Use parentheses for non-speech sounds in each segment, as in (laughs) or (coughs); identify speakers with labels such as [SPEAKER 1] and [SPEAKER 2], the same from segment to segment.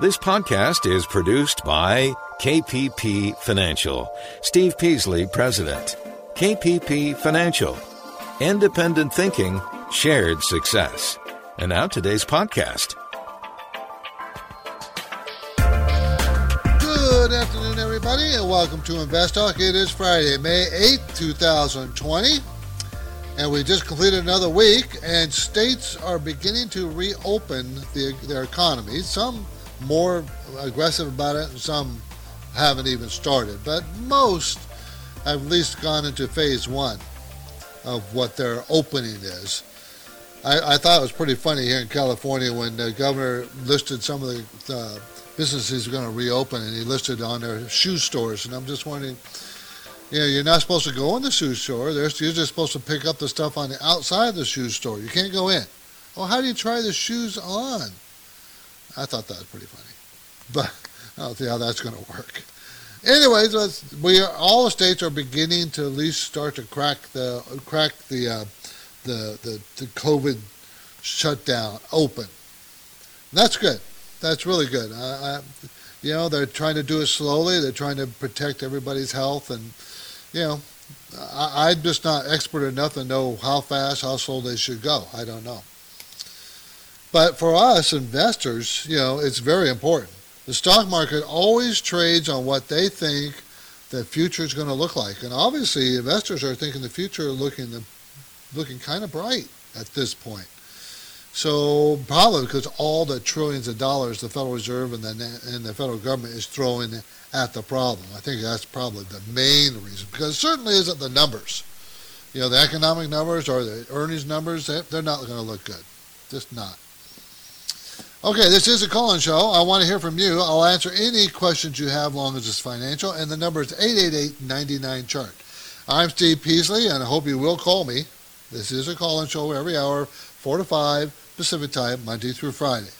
[SPEAKER 1] This podcast is produced by KPP Financial. Steve Peasley, President. KPP Financial. Independent thinking, shared success. And now today's podcast.
[SPEAKER 2] Good afternoon, everybody, and welcome to Invest Talk. It is Friday, May 8th, 2020. And we just completed another week, and states are beginning to reopen the, their economies. Some more aggressive about it, and some haven't even started. But most have at least gone into phase one of what their opening is. I, I thought it was pretty funny here in California when the governor listed some of the uh, businesses going to reopen, and he listed on their shoe stores. And I'm just wondering, you know, you're not supposed to go in the shoe store. There's, you're just supposed to pick up the stuff on the outside of the shoe store. You can't go in. Well, how do you try the shoes on? I thought that was pretty funny, but I don't see how that's going to work. Anyways, let's, we are, all the states are beginning to at least start to crack the crack the uh, the, the the COVID shutdown open. That's good. That's really good. I, I, you know, they're trying to do it slowly. They're trying to protect everybody's health, and you know, I, I'm just not expert enough to know how fast, how slow they should go. I don't know. But for us investors, you know, it's very important. The stock market always trades on what they think the future is going to look like, and obviously investors are thinking the future looking looking kind of bright at this point. So probably because all the trillions of dollars the Federal Reserve and the and the federal government is throwing at the problem. I think that's probably the main reason because it certainly isn't the numbers. You know, the economic numbers or the earnings numbers, they're not going to look good. Just not. Okay, this is a call-in show. I want to hear from you. I'll answer any questions you have, long as it's financial. And the number is 888-99-CHART. I'm Steve Peasley, and I hope you will call me. This is a call-in show every hour, 4 to 5 Pacific Time, Monday through Friday.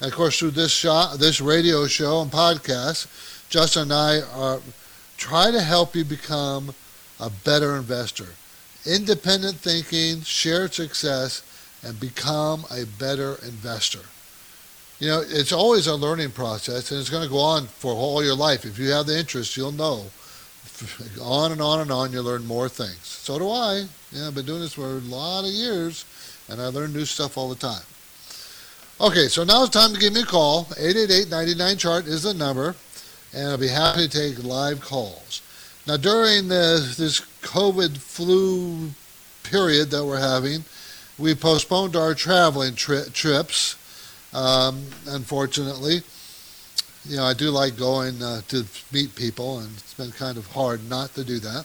[SPEAKER 2] And of course, through this shot, this radio show and podcast, Justin and I are try to help you become a better investor. Independent thinking, shared success, and become a better investor you know, it's always a learning process, and it's going to go on for all your life. If you have the interest, you'll know. (laughs) On and on and on, you learn more things. So do I. Yeah, I've been doing this for a lot of years, and I learn new stuff all the time. Okay, so now it's time to give me a call. 888-99-CHART is the number, and I'll be happy to take live calls. Now, during the, this COVID flu period that we're having, we postponed our traveling tri- trips um, unfortunately, you know, I do like going uh, to meet people, and it's been kind of hard not to do that.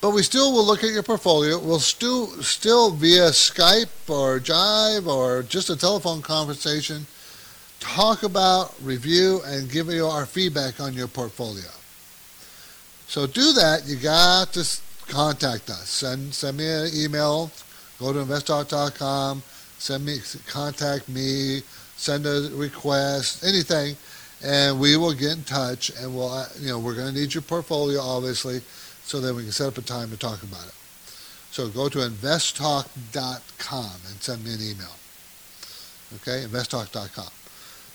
[SPEAKER 2] But we still will look at your portfolio. We'll still, still via Skype or Jive or just a telephone conversation, talk about, review, and give you our feedback on your portfolio. So do that. You got to contact us. Send, send me an email. Go to investtalk.com send me, contact me, send a request, anything, and we will get in touch. And we'll, uh, you know, we're going to need your portfolio, obviously, so that we can set up a time to talk about it. So go to investtalk.com and send me an email. Okay, investtalk.com.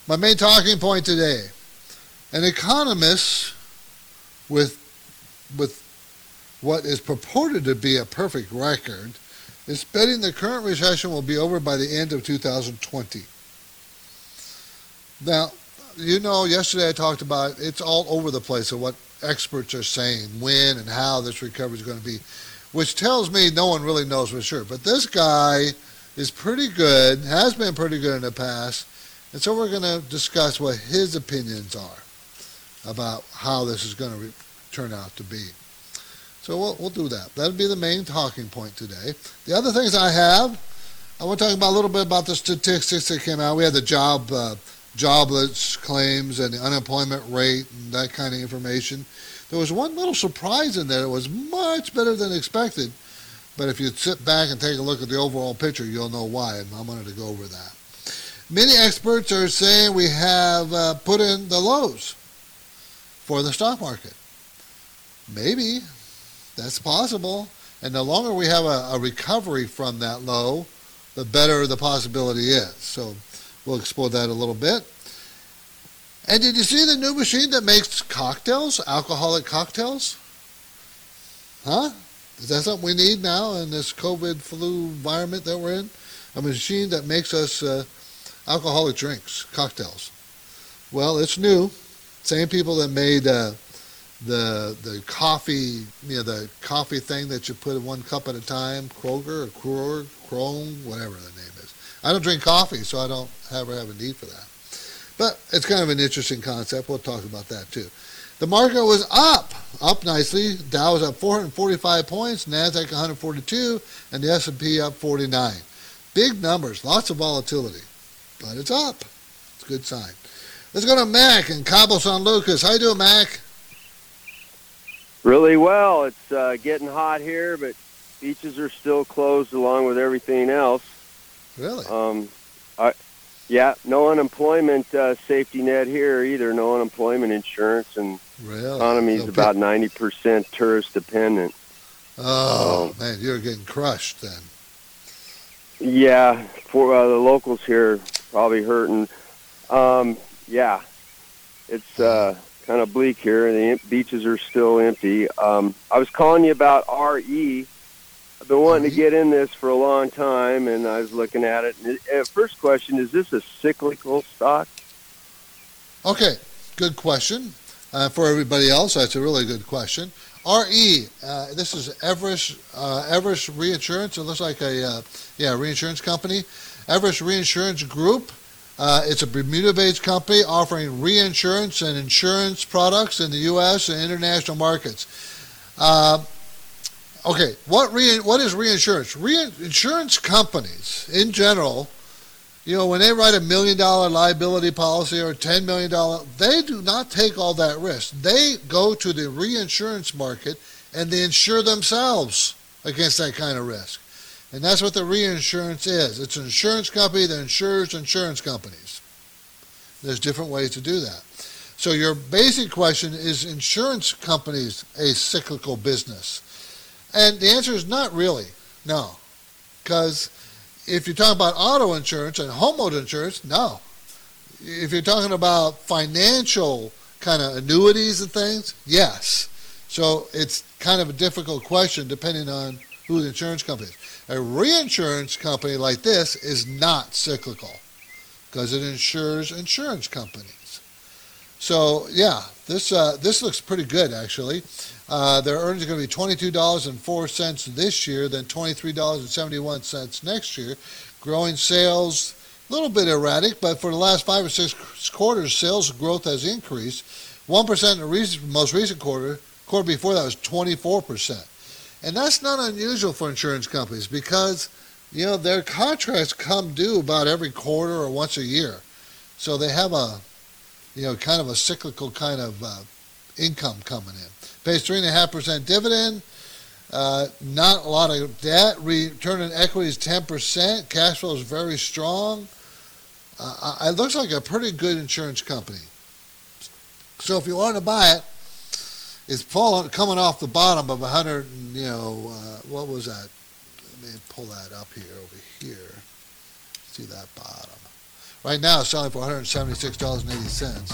[SPEAKER 2] My main talking point today: an economist with with what is purported to be a perfect record is betting the current recession will be over by the end of 2020. Now, you know, yesterday I talked about it's all over the place of what experts are saying, when and how this recovery is going to be, which tells me no one really knows for sure. But this guy is pretty good, has been pretty good in the past, and so we're going to discuss what his opinions are about how this is going to re- turn out to be. So we'll, we'll do that. That'll be the main talking point today. The other things I have, I want to talk about a little bit about the statistics that came out. We had the job uh, jobless claims and the unemployment rate and that kind of information. There was one little surprise in there. It was much better than expected. But if you sit back and take a look at the overall picture, you'll know why, and I wanted to go over that. Many experts are saying we have uh, put in the lows for the stock market. Maybe. That's possible. And the longer we have a, a recovery from that low, the better the possibility is. So we'll explore that a little bit. And did you see the new machine that makes cocktails, alcoholic cocktails? Huh? Is that something we need now in this COVID flu environment that we're in? A machine that makes us uh, alcoholic drinks, cocktails. Well, it's new. Same people that made uh, the the coffee, you know, the coffee thing that you put in one cup at a time, Kroger or Kroger, Chrome, whatever the name is. I don't drink coffee, so I don't ever have a need for that. But it's kind of an interesting concept. We'll talk about that too. The market was up, up nicely. Dow was up 445 points, Nasdaq 142, and the S&P up 49. Big numbers, lots of volatility, but it's up. It's a good sign. Let's go to Mac and Cabo San Lucas. How you doing, Mac?
[SPEAKER 3] Really well. It's uh, getting hot here, but beaches are still closed along with everything else.
[SPEAKER 2] Really?
[SPEAKER 3] Um, I, yeah, no unemployment uh, safety net here either. No unemployment insurance, and
[SPEAKER 2] really?
[SPEAKER 3] economy's
[SPEAKER 2] So
[SPEAKER 3] about ninety percent tourist dependent.
[SPEAKER 2] Oh, man, you're getting crushed then.
[SPEAKER 3] Yeah, for uh, the locals here, probably hurting. Um, yeah, it's uh, kind of bleak here. And the beaches are still empty. Um, I was calling you about RE. I've been wanting to get in this for a long time, and I was looking at it. And, uh, first question: Is this a cyclical stock?
[SPEAKER 2] Okay, good question. Uh, for everybody else, that's a really good question. RE, uh, this is Everest, uh, Everest Reinsurance. It looks like a uh, yeah reinsurance company. Everest Reinsurance Group. Uh, it's a Bermuda-based company offering reinsurance and insurance products in the U.S. and international markets. Uh, okay, what re- what is reinsurance? Reinsurance companies in general you know, when they write a million dollar liability policy or a $10 million, they do not take all that risk. They go to the reinsurance market and they insure themselves against that kind of risk. And that's what the reinsurance is. It's an insurance company that insures insurance companies. There's different ways to do that. So your basic question is insurance companies a cyclical business? And the answer is not really. No. Because if you're talking about auto insurance and homeowner insurance, no. If you're talking about financial kind of annuities and things, yes. So it's kind of a difficult question depending on who the insurance company is. A reinsurance company like this is not cyclical because it insures insurance companies. So yeah, this uh, this looks pretty good actually. Uh, their earnings are going to be twenty-two dollars and four cents this year, then twenty-three dollars and seventy-one cents next year. Growing sales, a little bit erratic, but for the last five or six quarters, sales growth has increased. One percent in the most recent quarter. Quarter before that was twenty-four percent, and that's not unusual for insurance companies because you know their contracts come due about every quarter or once a year, so they have a you know kind of a cyclical kind of uh, income coming in pays three and a half percent dividend. Uh, not a lot of debt. Return on equity is ten percent. Cash flow is very strong. Uh, it looks like a pretty good insurance company. So if you want to buy it, it's falling coming off the bottom of hundred. You know uh, what was that? Let me pull that up here over here. See that bottom. Right now, it's selling for one hundred seventy-six dollars and eighty cents.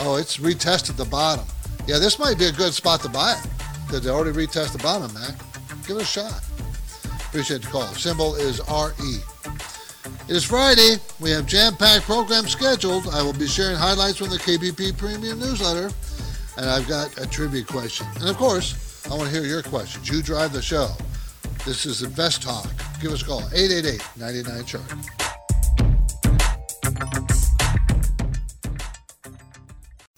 [SPEAKER 2] Oh, it's retested the bottom. Yeah, this might be a good spot to buy it because they already retested the bottom, man. Give it a shot. Appreciate the call. Symbol is RE. It is Friday. We have jam-packed program scheduled. I will be sharing highlights from the KPP Premium newsletter, and I've got a trivia question. And of course, I want to hear your questions. You drive the show. This is Invest Talk. Give us a call 888-99 chart.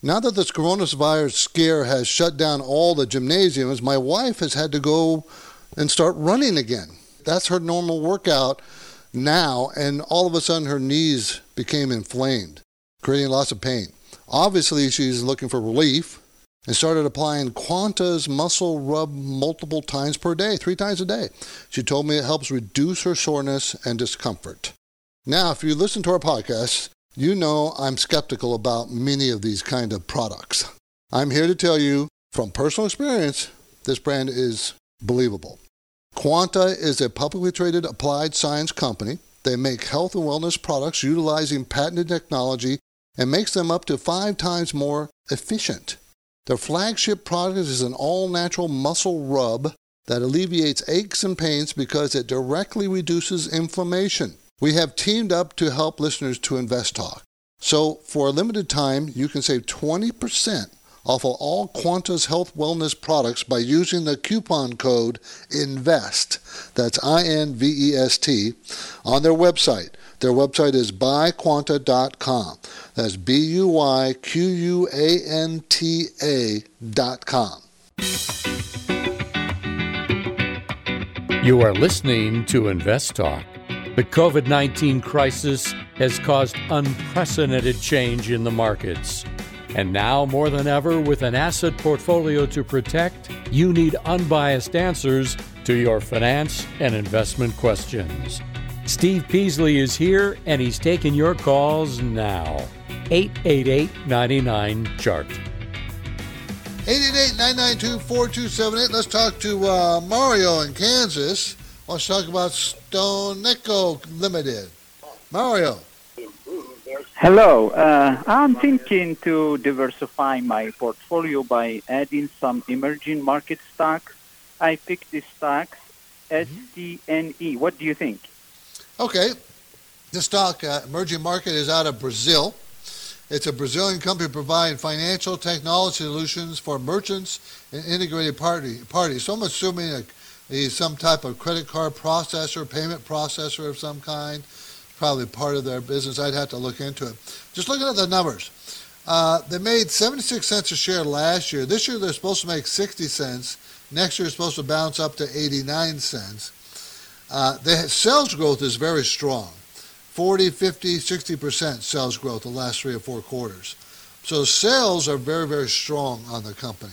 [SPEAKER 2] Now that this coronavirus scare has shut down all the gymnasiums, my wife has had to go and start running again. That's her normal workout now, and all of a sudden her knees became inflamed, creating lots of pain. Obviously, she's looking for relief and started applying Quanta's muscle rub multiple times per day, three times a day. She told me it helps reduce her soreness and discomfort. Now, if you listen to our podcast, you know I'm skeptical about many of these kind of products. I'm here to tell you from personal experience, this brand is believable. Quanta is a publicly traded applied science company. They make health and wellness products utilizing patented technology and makes them up to five times more efficient. Their flagship product is an all natural muscle rub that alleviates aches and pains because it directly reduces inflammation. We have teamed up to help listeners to Invest Talk. So, for a limited time, you can save 20% off of all Quanta's health wellness products by using the coupon code INVEST. That's I N V E S T on their website. Their website is buyquanta.com. That's B U Y Q U A N T A dot com.
[SPEAKER 4] You are listening to Invest Talk. The COVID 19 crisis has caused unprecedented change in the markets. And now, more than ever, with an asset portfolio to protect, you need unbiased answers to your finance and investment questions. Steve Peasley is here and he's taking your calls now. 888 99 Chart.
[SPEAKER 2] 888-992-4278. Let's talk to uh, Mario in Kansas. Let's talk about Stone Nickel Limited. Mario.
[SPEAKER 5] Hello. Uh, I'm thinking to diversify my portfolio by adding some emerging market stocks. I picked the stocks STNE. What do you think?
[SPEAKER 2] Okay. This stock, uh, emerging market, is out of Brazil. It's a Brazilian company providing financial technology solutions for merchants and integrated party, parties. So I'm assuming a, he's some type of credit card processor, payment processor of some kind. Probably part of their business. I'd have to look into it. Just looking at the numbers. Uh, they made 76 cents a share last year. This year they're supposed to make 60 cents. Next year it's supposed to bounce up to 89 cents. Uh, the sales growth is very strong. 40, 50, 60% sales growth the last three or four quarters. So sales are very, very strong on the company.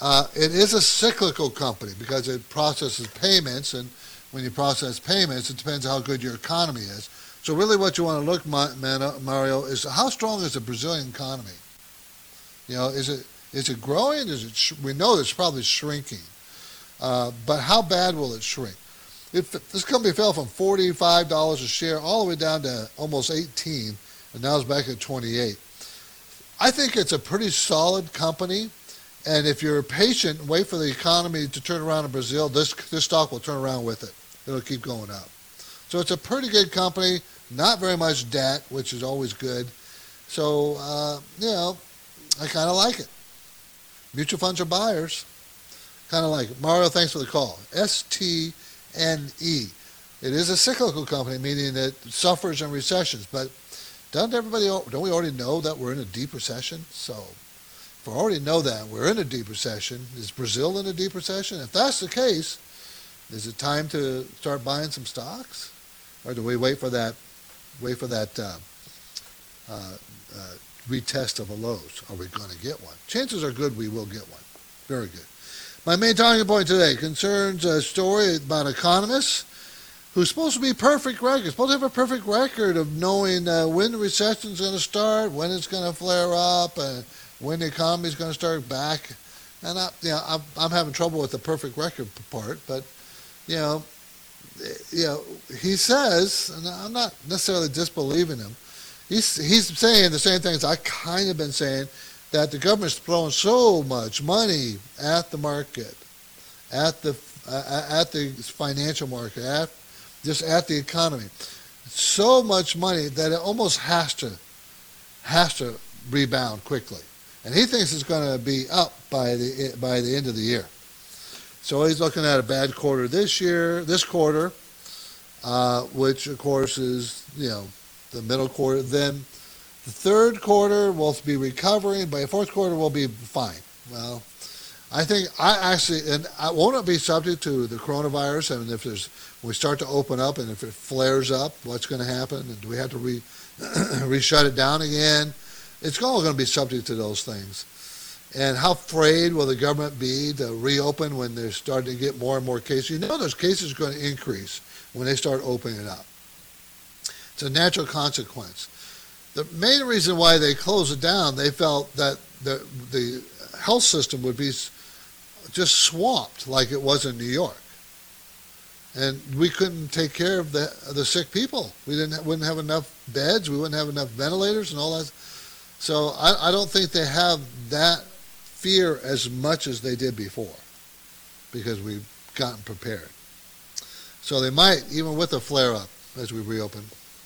[SPEAKER 2] Uh, it is a cyclical company because it processes payments, and when you process payments, it depends how good your economy is. So really what you want to look, Mario, is how strong is the Brazilian economy? You know, is it is it growing? Is it sh- we know it's probably shrinking, uh, but how bad will it shrink? This company fell from $45 a share all the way down to almost 18 and now it's back at 28 I think it's a pretty solid company. And if you're patient and wait for the economy to turn around in Brazil, this, this stock will turn around with it. It'll keep going up. So it's a pretty good company, not very much debt, which is always good. So, uh, you know, I kind of like it. Mutual funds are buyers. Kind of like it. Mario, thanks for the call. ST NE. It is a cyclical company, meaning it suffers in recessions. But doesn't everybody, don't we already know that we're in a deep recession? So if we already know that we're in a deep recession, is Brazil in a deep recession? If that's the case, is it time to start buying some stocks, or do we wait for that, wait for that uh, uh, uh, retest of a lows? Are we going to get one? Chances are good we will get one. Very good. My main talking point today concerns a story about economists who's supposed to be perfect record, supposed to have a perfect record of knowing uh, when the recession is going to start, when it's going to flare up, and when the economy is going to start back. And I, you know, I'm, I'm having trouble with the perfect record part, but you know, you know, he says, and I'm not necessarily disbelieving him. He's he's saying the same things I kind of been saying that the government's throwing so much money at the market, at the uh, at the financial market, at just at the economy, so much money that it almost has to has to rebound quickly, and he thinks it's going to be up by the by the end of the year. So he's looking at a bad quarter this year, this quarter, uh, which of course is you know the middle quarter. Then the third quarter will be recovering, but the fourth quarter will be fine. Well, I think I actually, and I won't be subject to the coronavirus? I mean, if there's, we start to open up and if it flares up, what's going to happen? And do we have to re, (clears throat) re shut it down again? It's all going to be subject to those things. And how afraid will the government be to reopen when they're starting to get more and more cases? You know, those cases are going to increase when they start opening it up. It's a natural consequence. The main reason why they closed it down, they felt that the, the health system would be just swamped like it was in New York. And we couldn't take care of the, the sick people. We didn't, wouldn't have enough beds. We wouldn't have enough ventilators and all that. So I, I don't think they have that fear as much as they did before because we've gotten prepared. So they might, even with a flare up as we reopen,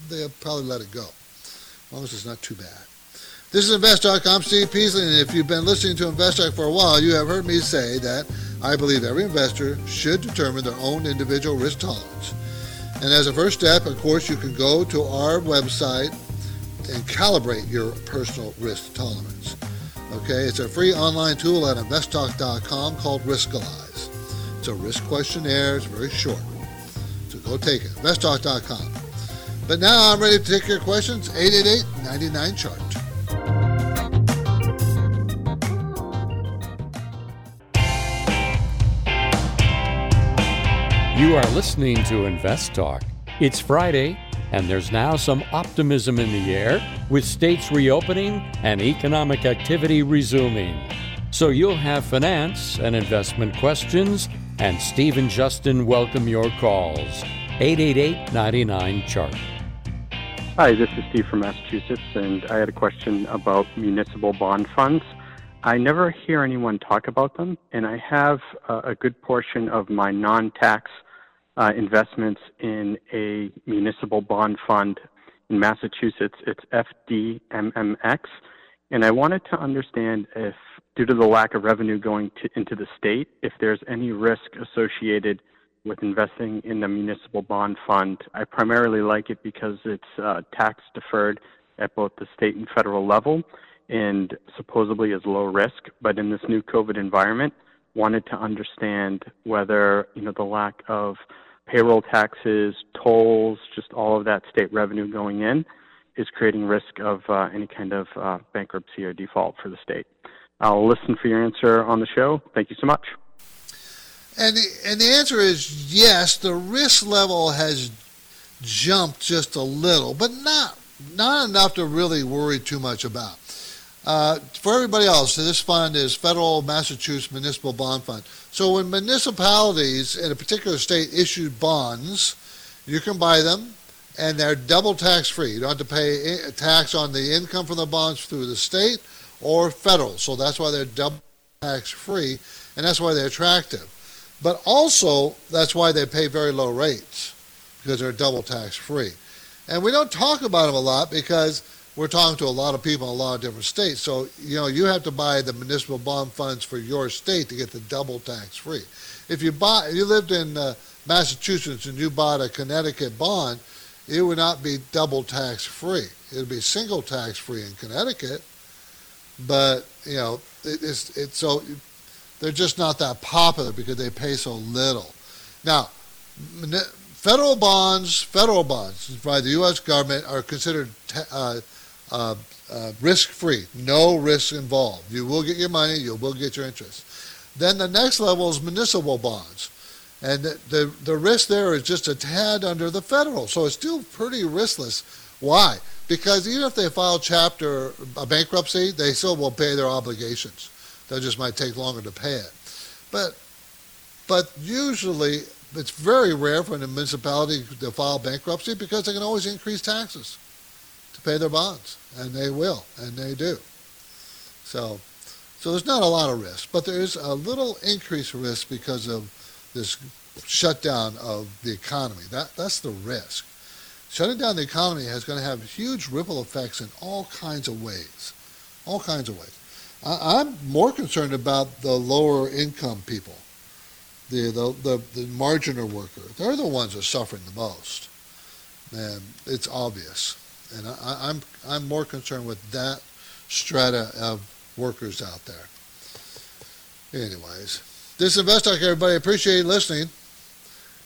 [SPEAKER 2] they'll probably let it go, long it's not too bad. This is InvestTalk. I'm Steve Peasley, and if you've been listening to InvestTalk for a while, you have heard me say that I believe every investor should determine their own individual risk tolerance. And as a first step, of course, you can go to our website and calibrate your personal risk tolerance. Okay, it's a free online tool at investtalk.com called Riskalyze. It's a risk questionnaire, it's very short. So go take it. investtalk.com. But now I'm ready to take your questions. 888 99 chart.
[SPEAKER 4] You are listening to Invest Talk. It's Friday, and there's now some optimism in the air with states reopening and economic activity resuming. So you'll have finance and investment questions, and Steve and Justin welcome your calls. 888 99 Chart.
[SPEAKER 6] Hi, this is Steve from Massachusetts, and I had a question about municipal bond funds. I never hear anyone talk about them, and I have a good portion of my non tax uh, investments in a municipal bond fund in Massachusetts. It's FDMMX. And I wanted to understand if, due to the lack of revenue going to, into the state, if there's any risk associated with investing in the municipal bond fund. I primarily like it because it's uh, tax deferred at both the state and federal level and supposedly is low risk. But in this new COVID environment, wanted to understand whether you know the lack of payroll taxes, tolls, just all of that state revenue going in is creating risk of uh, any kind of uh, bankruptcy or default for the state. I'll listen for your answer on the show. Thank you so much.
[SPEAKER 2] And the, and the answer is yes. The risk level has jumped just a little, but not not enough to really worry too much about. Uh, for everybody else, this fund is Fidelity Massachusetts Municipal Bond Fund. So when municipalities in a particular state issue bonds, you can buy them and they're double tax free. You don't have to pay a tax on the income from the bonds through the state or federal. So that's why they're double tax free and that's why they're attractive. But also, that's why they pay very low rates because they're double tax free. And we don't talk about them a lot because we're talking to a lot of people in a lot of different states. So, you know, you have to buy the municipal bond funds for your state to get the double tax free. If you buy, if you lived in uh, Massachusetts and you bought a Connecticut bond, it would not be double tax free. It would be single tax free in Connecticut, but you know, it, it's it's so they're just not that popular because they pay so little. Now, federal bonds, federal bonds by the U.S. government are considered uh, uh, uh, risk free, no risk involved. You will get your money, you will get your interest. Then the next level is municipal bonds. And the, the, the risk there is just a tad under the federal. So it's still pretty riskless. Why? Because even if they file chapter a bankruptcy, they still will pay their obligations. They just might take longer to pay it. But but usually it's very rare for a municipality to file bankruptcy because they can always increase taxes to pay their bonds, and they will, and they do. So, so there's not a lot of risk, but there is a little increased risk because of this shutdown of the economy. That that's the risk. Shutting down the economy is going to have huge ripple effects in all kinds of ways, all kinds of ways. I, I'm more concerned about the lower income people, the the the, the marginal worker. They're the ones that are suffering the most, and it's obvious and I, I'm I'm more concerned with that strata of workers out there. Anyways, this is InvestTalk, everybody. Appreciate listening,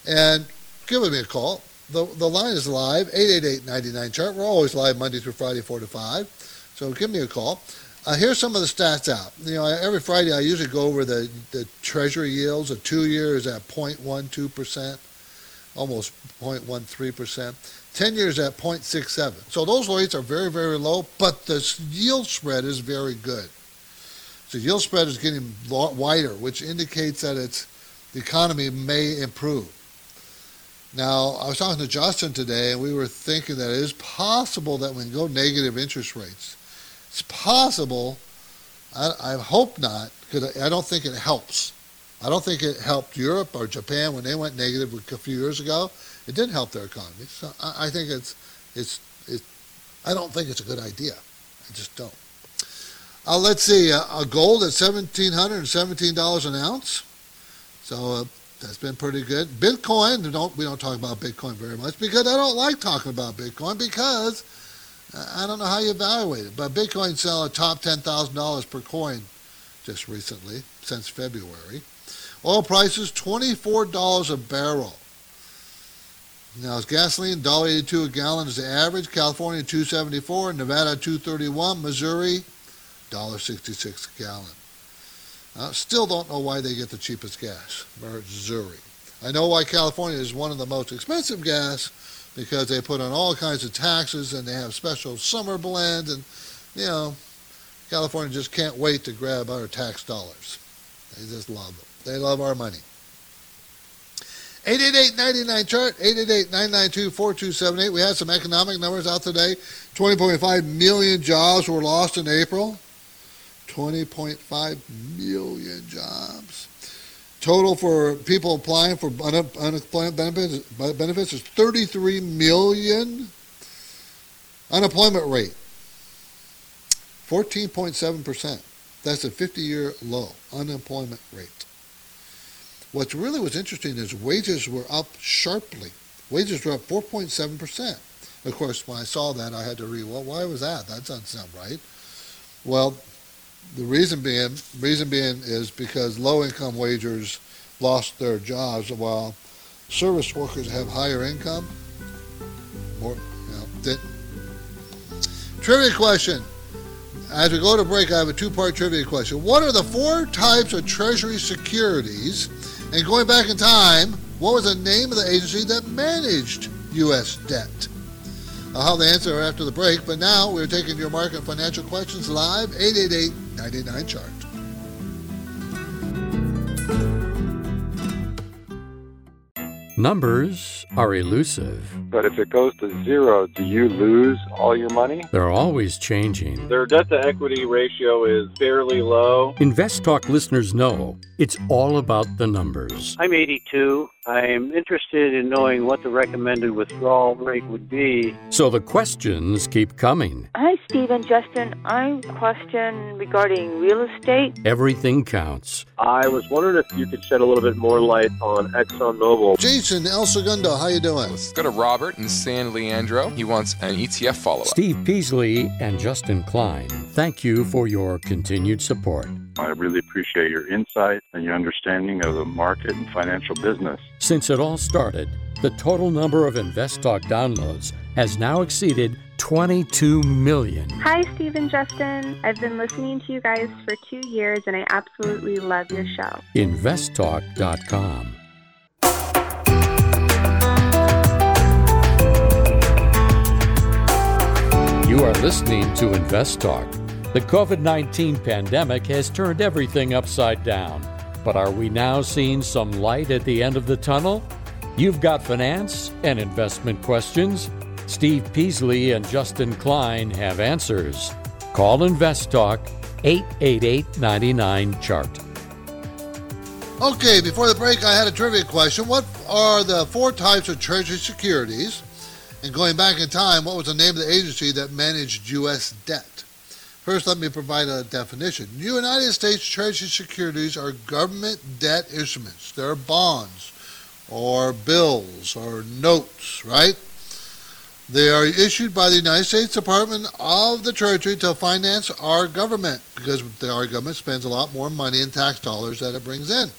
[SPEAKER 2] and give me a call. the The line is live, 888-99 chart. We're always live Monday through Friday, four to five. So give me a call. Uh, here's some of the stats out. You know, every Friday I usually go over the, the Treasury yields. A two year is at 0.12 percent, almost 0.13 percent. 10 years at 0.67. So those rates are very, very low, but the yield spread is very good. So yield spread is getting wider, which indicates that it's, the economy may improve. Now, I was talking to Justin today, and we were thinking that it is possible that we can go negative interest rates. It's possible. I, I hope not, because I don't think it helps. I don't think it helped Europe or Japan when they went negative a few years ago. It didn't help their economy. So I, I think it's it's it. I don't think it's a good idea. I just don't. Uh, let's see. Uh, gold at seventeen hundred and seventeen dollars an ounce. So uh, that's been pretty good. Bitcoin. Don't we don't talk about Bitcoin very much because I don't like talking about Bitcoin because I don't know how you evaluate it. But Bitcoin sell a top ten thousand dollars per coin just recently since February. Oil prices $24 a barrel. Now, it's gasoline $1.82 a gallon is the average. California 274, Nevada 231, Missouri $1.66 a gallon. I still don't know why they get the cheapest gas, Missouri. I know why California is one of the most expensive gas because they put on all kinds of taxes and they have special summer blend and you know California just can't wait to grab our tax dollars. They just love them. They love our money. 888-99 chart 888-992-4278 we had some economic numbers out today 20.5 million jobs were lost in april 20.5 million jobs total for people applying for unemployment benefits, benefits is 33 million unemployment rate 14.7% that's a 50-year low unemployment rate What's really was interesting is wages were up sharply. Wages were up 4.7%. Of course, when I saw that, I had to read, well, why was that? That doesn't sound right. Well, the reason being, reason being is because low-income wagers lost their jobs while service workers have higher income. More, you know, did. Trivia question. As we go to break, I have a two-part trivia question. What are the four types of Treasury securities and going back in time, what was the name of the agency that managed U.S. debt? I'll have the answer after the break, but now we're taking your market and financial questions live, 888 99 chart.
[SPEAKER 4] Numbers are elusive.
[SPEAKER 7] But if it goes to zero, do you lose all your money?
[SPEAKER 4] They're always changing.
[SPEAKER 8] Their debt to equity ratio is fairly low.
[SPEAKER 4] Invest Talk listeners know it's all about the numbers.
[SPEAKER 9] I'm 82. I'm interested in knowing what the recommended withdrawal rate would be.
[SPEAKER 4] So the questions keep coming.
[SPEAKER 10] Hi, Steve and Justin. I'm question regarding real estate.
[SPEAKER 4] Everything counts.
[SPEAKER 8] I was wondering if you could shed a little bit more light on ExxonMobil.
[SPEAKER 2] Jason El Segundo, how you doing?
[SPEAKER 11] Let's go to Robert in San Leandro. He wants an ETF follow-up.
[SPEAKER 4] Steve Peasley and Justin Klein, thank you for your continued support.
[SPEAKER 7] I really appreciate your insight and your understanding of the market and financial business.
[SPEAKER 4] Since it all started, the total number of InvestTalk downloads has now exceeded 22 million.
[SPEAKER 12] Hi, Steve and Justin. I've been listening to you guys for two years and I absolutely love your show.
[SPEAKER 4] InvestTalk.com. You are listening to Invest Talk. The COVID 19 pandemic has turned everything upside down. But are we now seeing some light at the end of the tunnel? You've got finance and investment questions. Steve Peasley and Justin Klein have answers. Call Invest Talk 888 99 Chart.
[SPEAKER 2] Okay, before the break, I had a trivia question. What are the four types of Treasury securities? And going back in time, what was the name of the agency that managed U.S. debt? First, let me provide a definition. United States Treasury securities are government debt instruments. They're bonds or bills or notes, right? They are issued by the United States Department of the Treasury to finance our government because our government spends a lot more money in tax dollars that it brings in.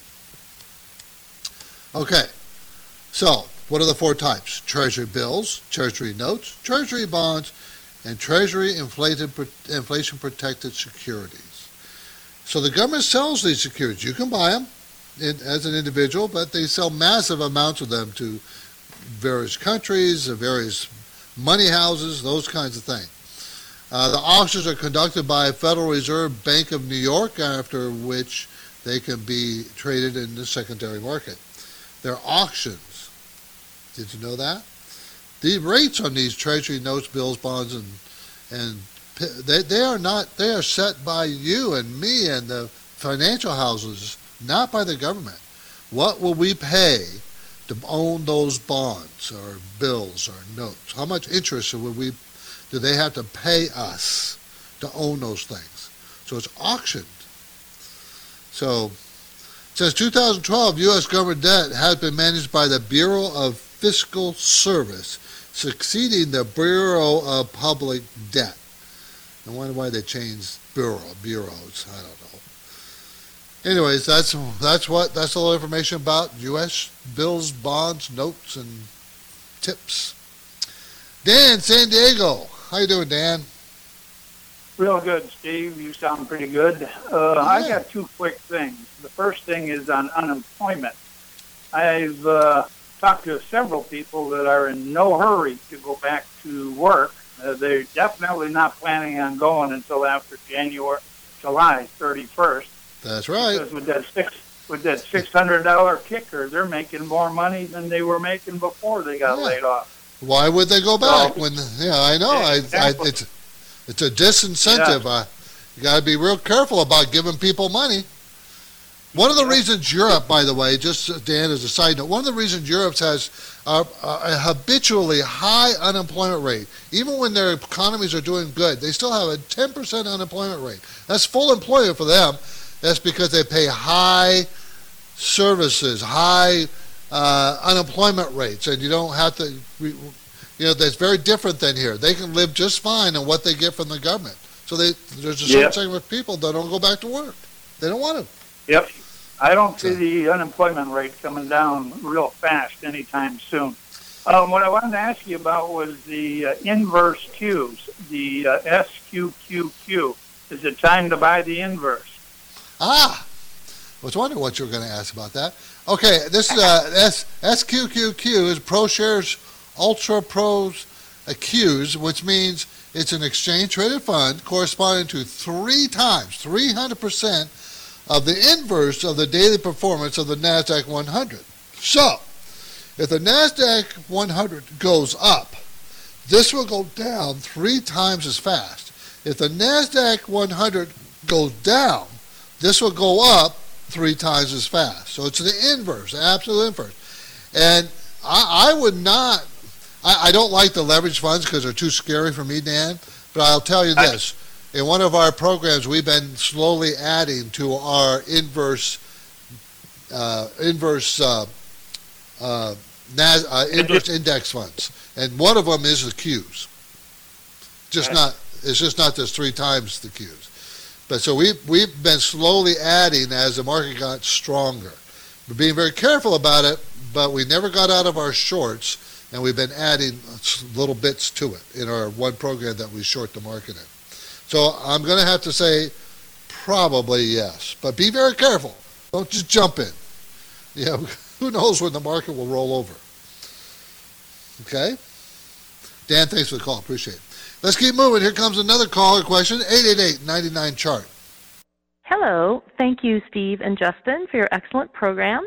[SPEAKER 2] Okay, so what are the four types? Treasury bills, Treasury notes, Treasury bonds, and Treasury inflation protected securities. So the government sells these securities. You can buy them in, as an individual, but they sell massive amounts of them to various countries, various money houses, those kinds of things. Uh, the auctions are conducted by Federal Reserve Bank of New York, after which they can be traded in the secondary market. They're auctions. Did you know that? The rates on these Treasury notes, bills, bonds, and and they, they are not they are set by you and me and the financial houses, not by the government. What will we pay to own those bonds or bills or notes? How much interest would we do they have to pay us to own those things? So it's auctioned. So since 2012, U.S. government debt has been managed by the Bureau of Fiscal Service, succeeding the Bureau of Public Debt. I wonder why they changed bureau bureaus. I don't know. Anyways, that's that's what that's all information about U.S. bills, bonds, notes, and tips. Dan, San Diego, how you doing, Dan?
[SPEAKER 13] Real good, Steve. You sound pretty good. Uh, yeah. I got two quick things. The first thing is on unemployment. I've uh, talked to several people that are in no hurry to go back to work uh, they're definitely not planning on going until after January, July 31st.
[SPEAKER 2] That's right.
[SPEAKER 13] Because with that six with that six hundred dollar kicker, they're making more money than they were making before they got
[SPEAKER 2] Yeah.
[SPEAKER 13] laid off.
[SPEAKER 2] Why would they go back
[SPEAKER 13] So-
[SPEAKER 2] when? Yeah, I know. I, I, it's it's a disincentive.
[SPEAKER 13] Yeah.
[SPEAKER 2] Uh, you got to be real careful about giving people money. One of the reasons Europe, by the way, just uh, Dan as a side note, one of the reasons Europe has uh, a habitually high unemployment rate, even when their economies are doing good, they still have a 10% unemployment rate. That's full employment for them. That's because they pay high services, high uh, unemployment rates, and you don't have to. You know, that's very different than here. They can live just fine on what they get from the government. So they, there's a certain
[SPEAKER 13] Yeah.
[SPEAKER 2] segment of people that don't go back to work. They don't want to.
[SPEAKER 13] Yep. I don't see the unemployment rate coming down real fast anytime soon. Um, what I wanted to ask you about was the uh, inverse Qs, the uh, SQQQ. Is it time to buy the inverse?
[SPEAKER 2] Ah, I was wondering what you were going to ask about that. Okay, this uh, S, SQQQ is ProShares Ultra Pros Qs, which means it's an exchange traded fund corresponding to three times, 300% of the inverse of the daily performance of the NASDAQ 100. So, if the NASDAQ 100 goes up, this will go down three times as fast. If the NASDAQ 100 goes down, this will go up three times as fast. So it's the inverse, the absolute inverse. And I, I would not, I, I don't like the leverage funds because they're too scary for me, Dan. But I'll tell you this. In one of our programs, we've been slowly adding to our inverse, uh, inverse, uh, uh, Nas, uh, inverse index funds, and one of them is the Qs. Just not, it's just not just three times the Qs. But so we we've been slowly adding as the market got stronger. We're being very careful about it, but we never got out of our shorts, and we've been adding little bits to it in our one program that we short the market in. So I'm going to have to say probably yes, but be very careful. Don't just jump in. Yeah, (laughs) who knows when the market will roll over. Okay? Dan, thanks for the call. Appreciate it. Let's keep moving. Here comes another caller question 888 99Chart.
[SPEAKER 14] Hello. Thank you, Steve and Justin, for your excellent program.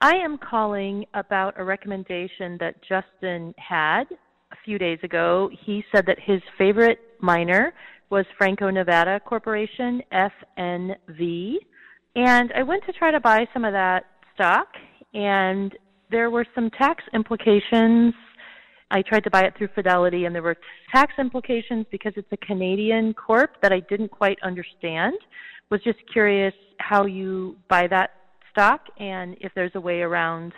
[SPEAKER 14] I am calling about a recommendation that Justin had a few days ago. He said that his favorite miner was Franco Nevada Corporation, FNV. And I went to try to buy some of that stock, and there were some tax implications. I tried to buy it through Fidelity, and there were tax implications because it's a Canadian corp that I didn't quite understand. Was just curious how you buy that stock and if there's a way around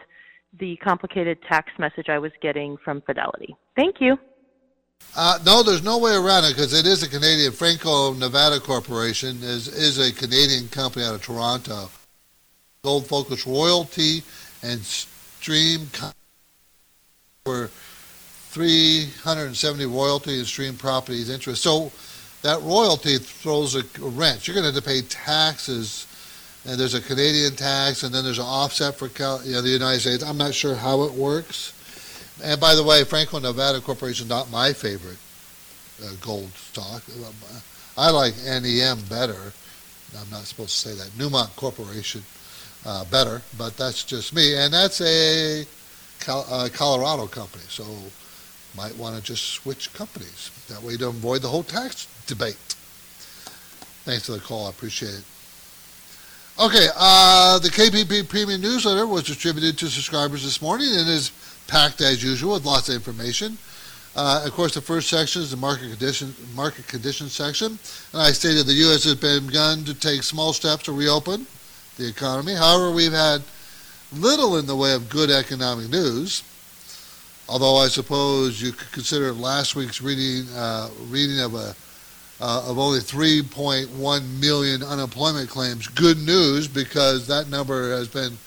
[SPEAKER 14] the complicated tax message I was getting from Fidelity. Thank you.
[SPEAKER 2] Uh, no, there's no way around it because it is a Canadian. Franco Nevada Corporation is, is a Canadian company out of Toronto. Gold Focus Royalty and Stream were 370 royalty and stream properties interest. So that royalty throws a, wrench. You're going to have to pay taxes, and there's a Canadian tax, and then there's an offset for you know, the United States. I'm not sure how it works. And by the way, Franco Nevada Corporation not my favorite uh, gold stock. I like NEM better. I'm not supposed to say that. Newmont Corporation uh, better, but that's just me. And that's a uh, Colorado company. So might want to just switch companies. That way to avoid the whole tax debate. Thanks for the call. I appreciate it. Okay, uh, the KPP Premium Newsletter was distributed to subscribers this morning and is packed as usual with lots of information. Uh, of course, the first section is the market condition market conditions section, and I stated the U.S. has begun to take small steps to reopen the economy. However, we've had little in the way of good economic news. Although I suppose you could consider last week's reading uh, reading of a uh, of only 3.1 million unemployment claims good news because that number has been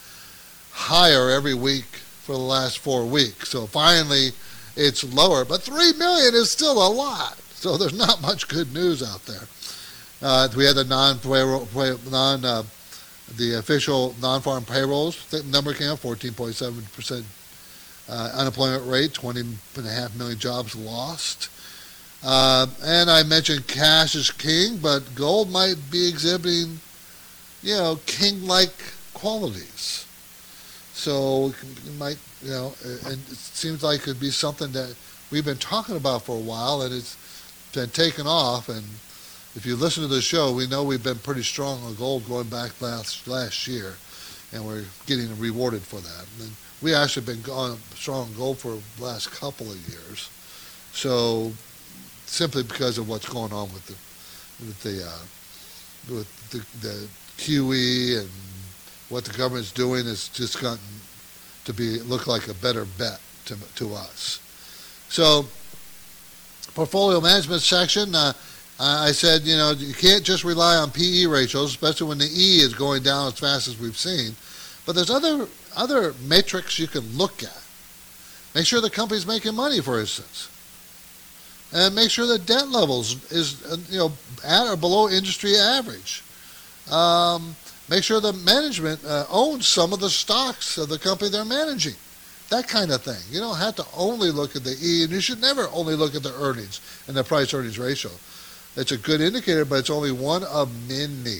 [SPEAKER 2] higher every week for the last four weeks. So finally, it's lower, but 3 million is still a lot. So there's not much good news out there. Uh, we had the non non uh, the official non-farm payrolls number came up 14.7 percent uh, unemployment rate, 20.5 million jobs lost. Uh, and I mentioned cash is king, but gold might be exhibiting, you know, king-like qualities. So it might, you know, and it seems like it could be something that we've been talking about for a while, and it's been taken off. And if you listen to the show, we know we've been pretty strong on gold going back last last year, and we're getting rewarded for that. And we actually been going strong on gold for the last couple of years. So simply because of what's going on with the with the uh, with the, the QE and what the government's doing has just gotten to be look like a better bet to to us. So portfolio management section. Uh, I said, you know, you can't just rely on PE ratios, especially when the E is going down as fast as we've seen. But there's other other metrics you can look at. Make sure the company's making money, for instance and make sure the debt levels is uh, you know at or below industry average. Um, make sure the management uh, owns some of the stocks of the company they're managing. That kind of thing. You don't have to only look at the E, and you should never only look at the earnings and the price earnings ratio. It's a good indicator, but it's only one of many.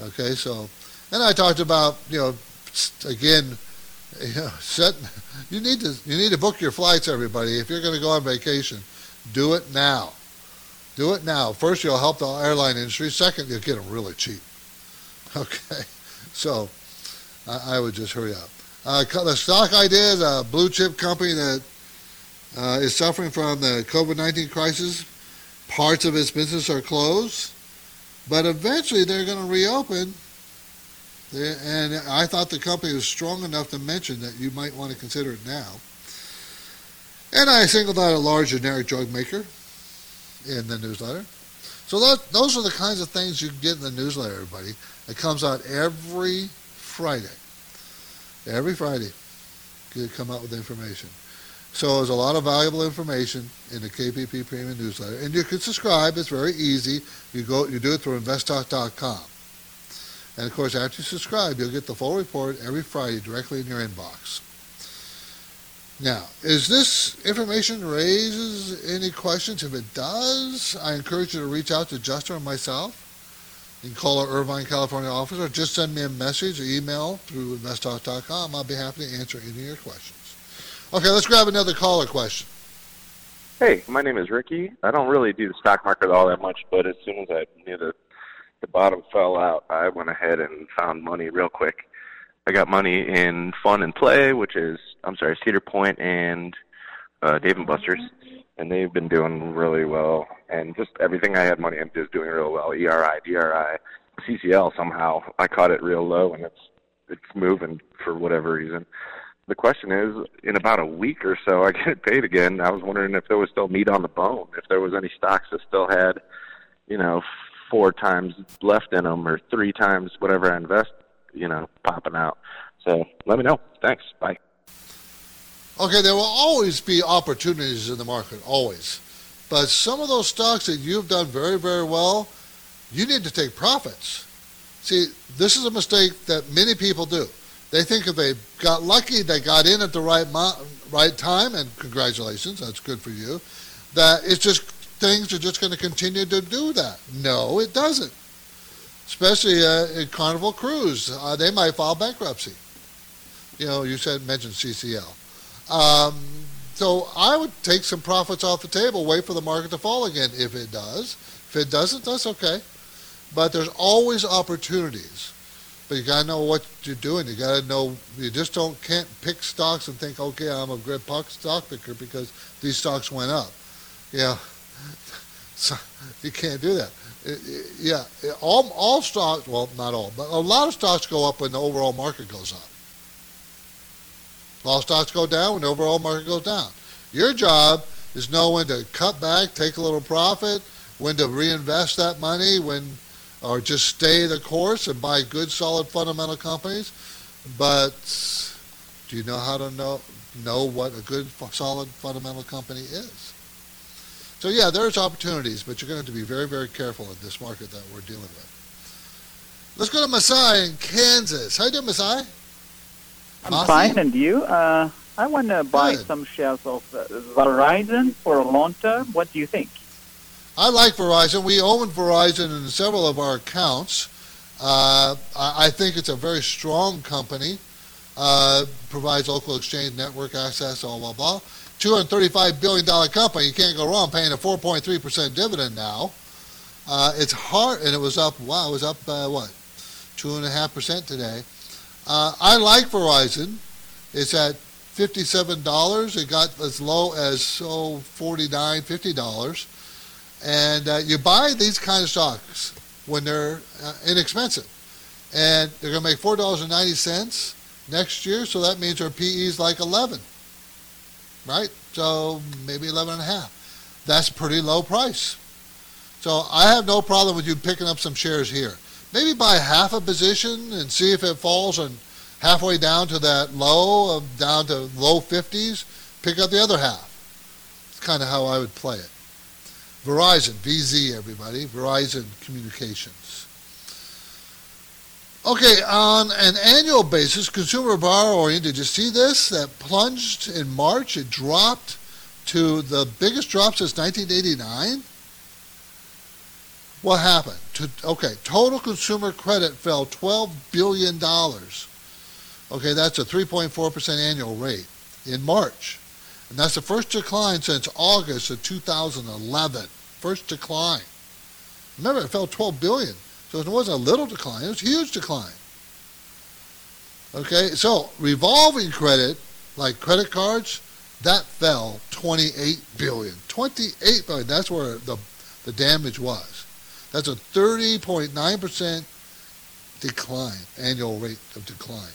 [SPEAKER 2] Okay, so, and I talked about, you know, again, (laughs) you know, set, you need to you need to book your flights, everybody. If you're going to go on vacation, do it now. Do it now. First, you'll help the airline industry. Second, you'll get them really cheap. (laughs) Okay, so I, I would just hurry up. Uh, the stock idea is a blue chip company that uh, is suffering from the COVID-19 crisis. Parts of its business are closed, but eventually they're going to reopen and I thought the company was strong enough to mention that you might want to consider it now. And I singled out a large generic drug maker in the newsletter. So that, those are the kinds of things you get in the newsletter, everybody. It comes out every Friday. Every Friday, you come out with information. So there's a lot of valuable information in the KPP Premium newsletter, and you can subscribe. It's very easy. You go, you do it through InvestTalk.com. And of course, after you subscribe, you'll get the full report every Friday directly in your inbox. Now, is this information raises any questions? If it does, I encourage you to reach out to Justin or myself. You can call our Irvine, California office or just send me a message or email through investtalk.com. I'll be happy to answer any of your questions. Okay, let's grab another caller question.
[SPEAKER 15] Hey, my name is Ricky. I don't really do the stock market all that much, but as soon as I knew that the bottom fell out, I went ahead and found money real quick. I got money in Fun and Play, which is I'm sorry, Cedar Point and uh, Dave and Buster's, and they've been doing really well. And just everything I had money in is doing real well. ERI, DRI, CCL somehow I caught it real low, and it's it's moving for whatever reason. The question is, in about a week or so, (laughs) I get it paid again. I was wondering if there was still meat on the bone, if there was any stocks that still had, you know, four times left in them or three times whatever I invest, you know, popping out. So let me know. Thanks. Bye.
[SPEAKER 2] Okay, there will always be opportunities in the market, always. But some of those stocks that you've done very, very well, you need to take profits. See, this is a mistake that many people do. They think if they got lucky, they got in at the right mo- right time, and congratulations, that's good for you. That it's just things are just going to continue to do that. No, it doesn't. Especially uh, in Carnival Cruise, uh, they might file bankruptcy. You know, you said mentioned CCL. Um, so I would take some profits off the table, wait for the market to fall again if it does. If it doesn't, that's okay. But there's always opportunities. But you gotta know what you're doing. You gotta know you just don't can't pick stocks and think, okay, I'm a good stock picker because these stocks went up. Yeah, (laughs) so you can't do that. Yeah, all all stocks, well, not all, but a lot of stocks go up when the overall market goes up. All stocks go down when the overall market goes down. Your job is know when to cut back, take a little profit, when to reinvest that money, when or just stay the course and buy good, solid, fundamental companies. But do you know how to know know what a good, solid, fundamental company is? So yeah, there's opportunities, but you're going to have to be very, very careful in this market that we're dealing with. Let's go to Masai in Kansas. How you doing, Masai?
[SPEAKER 5] I'm Masi? fine, and you? Uh, I want to buy Good. some shares of uh, Verizon for a long term. What do you think?
[SPEAKER 2] I like Verizon. We own Verizon in several of our accounts. Uh, I, think it's a very strong company. Uh, provides local exchange network access, blah, blah, blah. $235 billion company. You can't go wrong paying a 4.3% dividend now. Uh, it's hard, and it was up, wow, it was up, uh, what, 2.5% today. Uh, I like Verizon. It's at $57. It got as low as so $49, $50. And uh, you buy these kind of stocks when they're uh, inexpensive. And they're going to make $4.90 next year, so that means their PE is like 11. Right? So maybe 11 and a half. That's pretty low price. So I have no problem with you picking up some shares here maybe buy half a position and see if it falls and halfway down to that low, of down to low 50s, pick up the other half. It's kind of how I would play it. Verizon, VZ, everybody, Verizon Communications. Okay, on an annual basis, consumer borrowing, did you see this? That plunged in March. It dropped to the biggest drop since 1989. What happened? To, okay, total consumer credit fell $12 billion. Okay, that's a 3.4% annual rate in March. And that's the first decline since August of 2011. First decline. Remember, it fell 12 billion. So it wasn't a little decline, it was a huge decline. Okay, so revolving credit, like credit cards, that fell 28 billion. 28 billion. That's where the, the damage was. That's a 30.9% decline, annual rate of decline.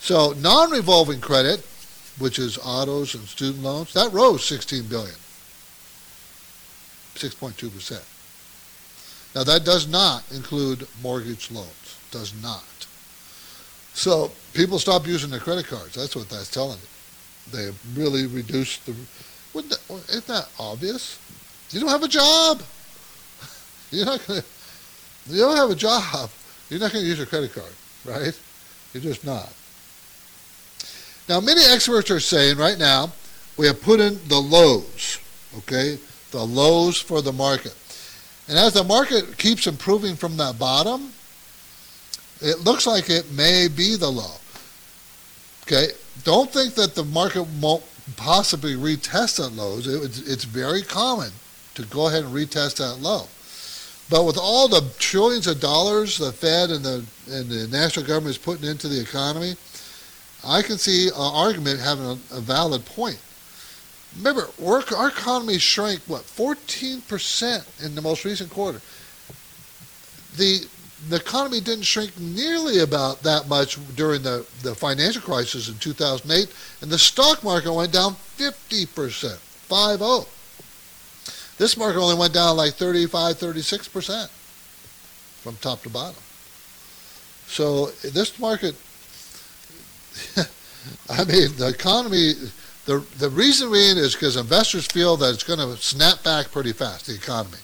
[SPEAKER 2] So non-revolving credit, which is autos and student loans, that rose 16 billion, 6.2%. Now that does not include mortgage loans, does not. So people stop using their credit cards. That's what that's telling you. They really reduced the. Isn't that obvious? You don't have a job. You're not to, you don't have a job. You're not going to use your credit card, right? You're just not. Now, many experts are saying right now we have put in the lows, okay? The lows for the market. And as the market keeps improving from that bottom, it looks like it may be the low. Okay? Don't think that the market won't possibly retest that lows. it's very common to go ahead and retest that low. But with all the trillions of dollars the Fed and the and the national government is putting into the economy, I can see an argument having a, a valid point. Remember, our, economy shrank what 14% in the most recent quarter. The the economy didn't shrink nearly about that much during the, the financial crisis in 2008, and the stock market went down 50%, 5 0. This market only went down like 35, 36% from top to bottom. So this market, (laughs) I mean, the economy, the, the reason being is because investors feel that it's going to snap back pretty fast, the economy.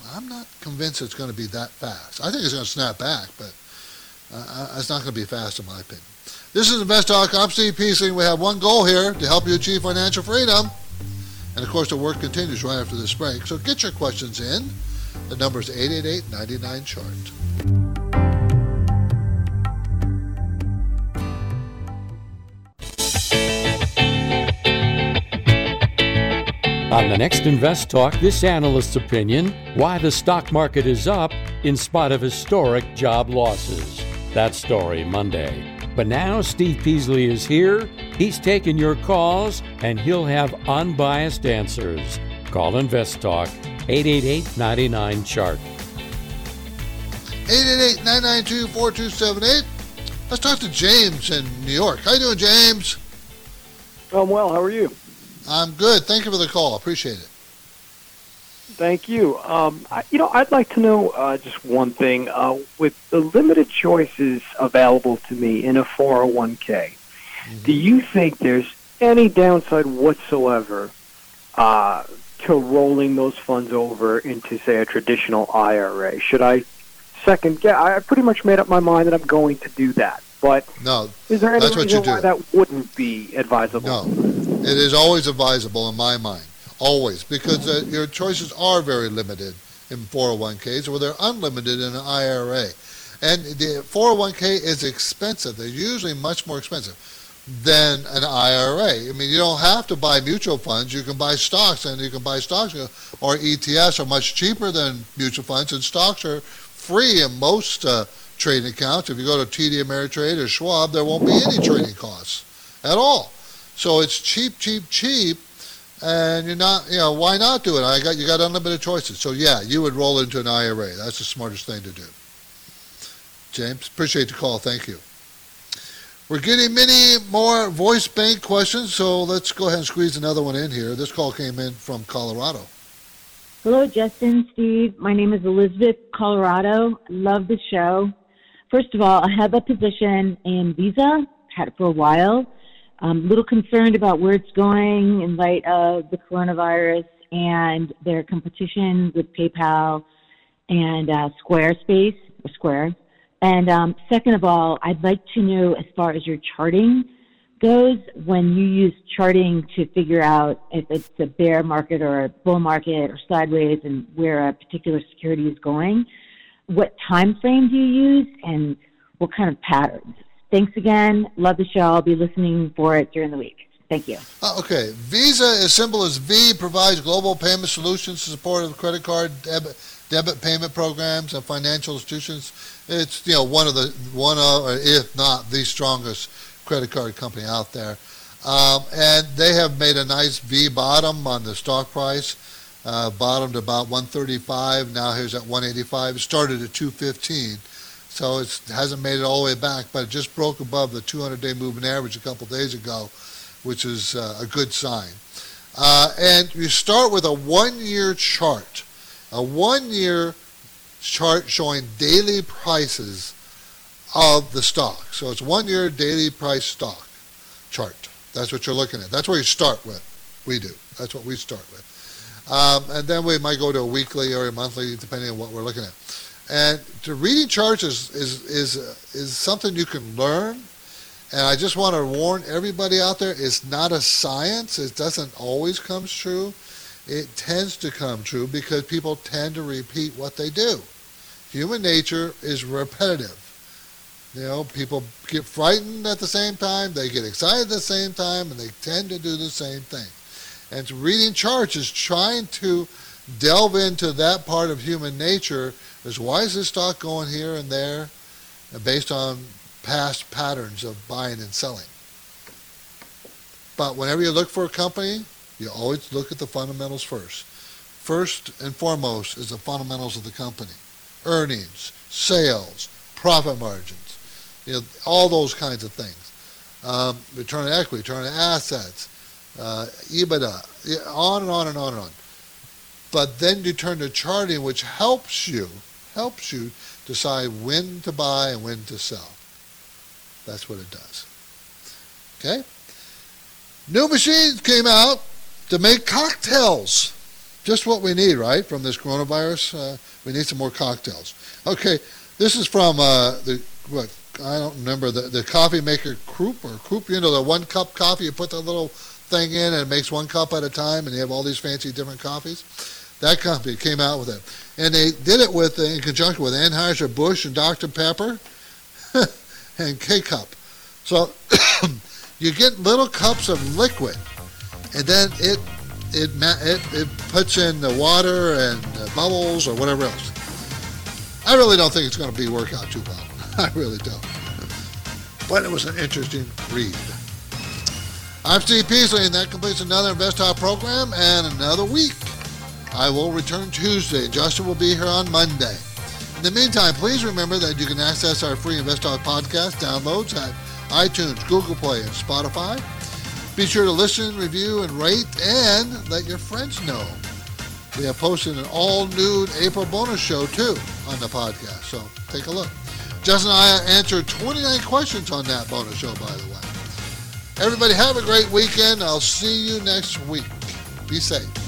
[SPEAKER 2] Well, I'm not convinced it's going to be that fast. I think it's going to snap back, but uh, it's not going to be fast in my opinion. This is Invest Talk. I'm Steve Peasley. We have one goal here to help you achieve financial freedom. And of course, the work continues right after this break. So get your questions in. The number is 888 99 Chart.
[SPEAKER 4] On the next Invest Talk, this analyst's opinion why the stock market is up in spite of historic job losses. That story Monday. But now Steve Peasley is here. He's taking your calls and he'll have unbiased answers. Call Invest Talk 888 99 Chart.
[SPEAKER 2] 888 992 4278. Let's talk to James in New York. How you doing, James?
[SPEAKER 16] I'm well. How are you?
[SPEAKER 2] I'm good. Thank you for the call. Appreciate it.
[SPEAKER 16] Thank you. Um, I, you know, I'd like to know uh, just one thing. Uh, with the limited choices available to me in a 401k, mm-hmm. do you think there's any downside whatsoever uh, to rolling those funds over into, say, a traditional IRA? Should I second guess? I pretty much made up my mind that I'm going to do that. But
[SPEAKER 2] no,
[SPEAKER 16] is there any
[SPEAKER 2] that's
[SPEAKER 16] reason why that wouldn't be advisable?
[SPEAKER 2] No, it is always advisable in my mind, always, because uh, your choices are very limited in 401ks, or they're unlimited in an IRA. And the 401k is expensive. They're usually much more expensive than an IRA. I mean, you don't have to buy mutual funds. You can buy stocks, and you can buy stocks or ETFs are much cheaper than mutual funds, and stocks are free in most uh, trading accounts. If you go to TD Ameritrade or Schwab, there won't be any trading costs at all. So it's cheap, cheap, cheap, and you're not, you know, why not do it? I got you got unlimited choices. So yeah, you would roll into an IRA. That's the smartest thing to do. James, appreciate the call. Thank you. We're getting many more voice bank questions, so let's go ahead and squeeze another one in here. This call came in from Colorado.
[SPEAKER 17] Hello, Justin, Steve. My name is Elizabeth, Colorado. Love the show. First of all, I have a position in Visa, had it for a while. A little concerned about where it's going in light of the coronavirus and their competition with PayPal and uh, Squarespace or Square. And um, second of all, I'd like to know as far as your charting goes, when you use charting to figure out if it's a bear market or a bull market or sideways and where a particular security is going, what time frame do you use and what kind of patterns? Thanks again. Love the show. I'll be listening for it during the week. Thank you.
[SPEAKER 2] Uh, okay. Visa, as simple as V, provides global payment solutions to support of credit card, debit, debit payment programs, and financial institutions. It's you know one of the one of, or if not the strongest credit card company out there, um, and they have made a nice V bottom on the stock price. Uh, bottomed about 135. Now here's at 185. Started at 215. So it hasn't made it all the way back, but it just broke above the 200-day moving average a couple days ago, which is uh, a good sign. Uh, and you start with a one-year chart, a one-year chart showing daily prices of the stock. So it's one-year daily price stock chart. That's what you're looking at. That's where you start with. We do. That's what we start with. Um, and then we might go to a weekly or a monthly, depending on what we're looking at. And to reading charts is, is, is, is something you can learn. And I just want to warn everybody out there, it's not a science. It doesn't always come true. It tends to come true because people tend to repeat what they do. Human nature is repetitive. You know, people get frightened at the same time, they get excited at the same time, and they tend to do the same thing. And reading charts is trying to delve into that part of human nature as why is this stock going here and there based on past patterns of buying and selling. But whenever you look for a company, you always look at the fundamentals first. First and foremost is the fundamentals of the company. Earnings, sales, profit margins, you know, all those kinds of things. Um, return on equity, return on assets, uh, EBITDA, on and on and on and on. But then you turn to charting, which helps you, helps you decide when to buy and when to sell. That's what it does. Okay? New machines came out to make cocktails. Just what we need, right, from this coronavirus. Uh, we need some more cocktails. Okay, this is from uh, the, what, I don't remember, the, the coffee maker Croup or Croup, you know, the one cup coffee, you put the little thing in and it makes one cup at a time and you have all these fancy different coffees. That company came out with it. And they did it with in conjunction with Anheuser-Busch and Dr. Pepper (laughs) and K-Cup. So (coughs) you get little cups of liquid and then it it, it, it puts in the water and the bubbles or whatever else. I really don't think it's going to be work out too well. (laughs) I really don't. But it was an interesting read. I'm Steve Peasley, and that completes another Invest Talk program and another week. I will return Tuesday. Justin will be here on Monday. In the meantime, please remember that you can access our free Invest Talk podcast downloads at iTunes, Google Play, and Spotify. Be sure to listen, review, and rate, and let your friends know. We have posted an all-nude April bonus show, too, on the podcast, so take a look. Justin and I answered 29 questions on that bonus show, by the way. Everybody have a great weekend. I'll see you next week. Be safe.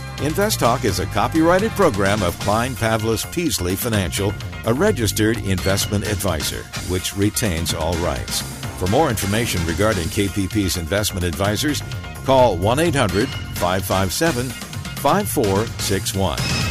[SPEAKER 1] Invest Talk is a copyrighted program of Klein Pavlis Peasley Financial, a registered investment advisor, which retains all rights. For more information regarding KPP's investment advisors, call 1 800 557 5461.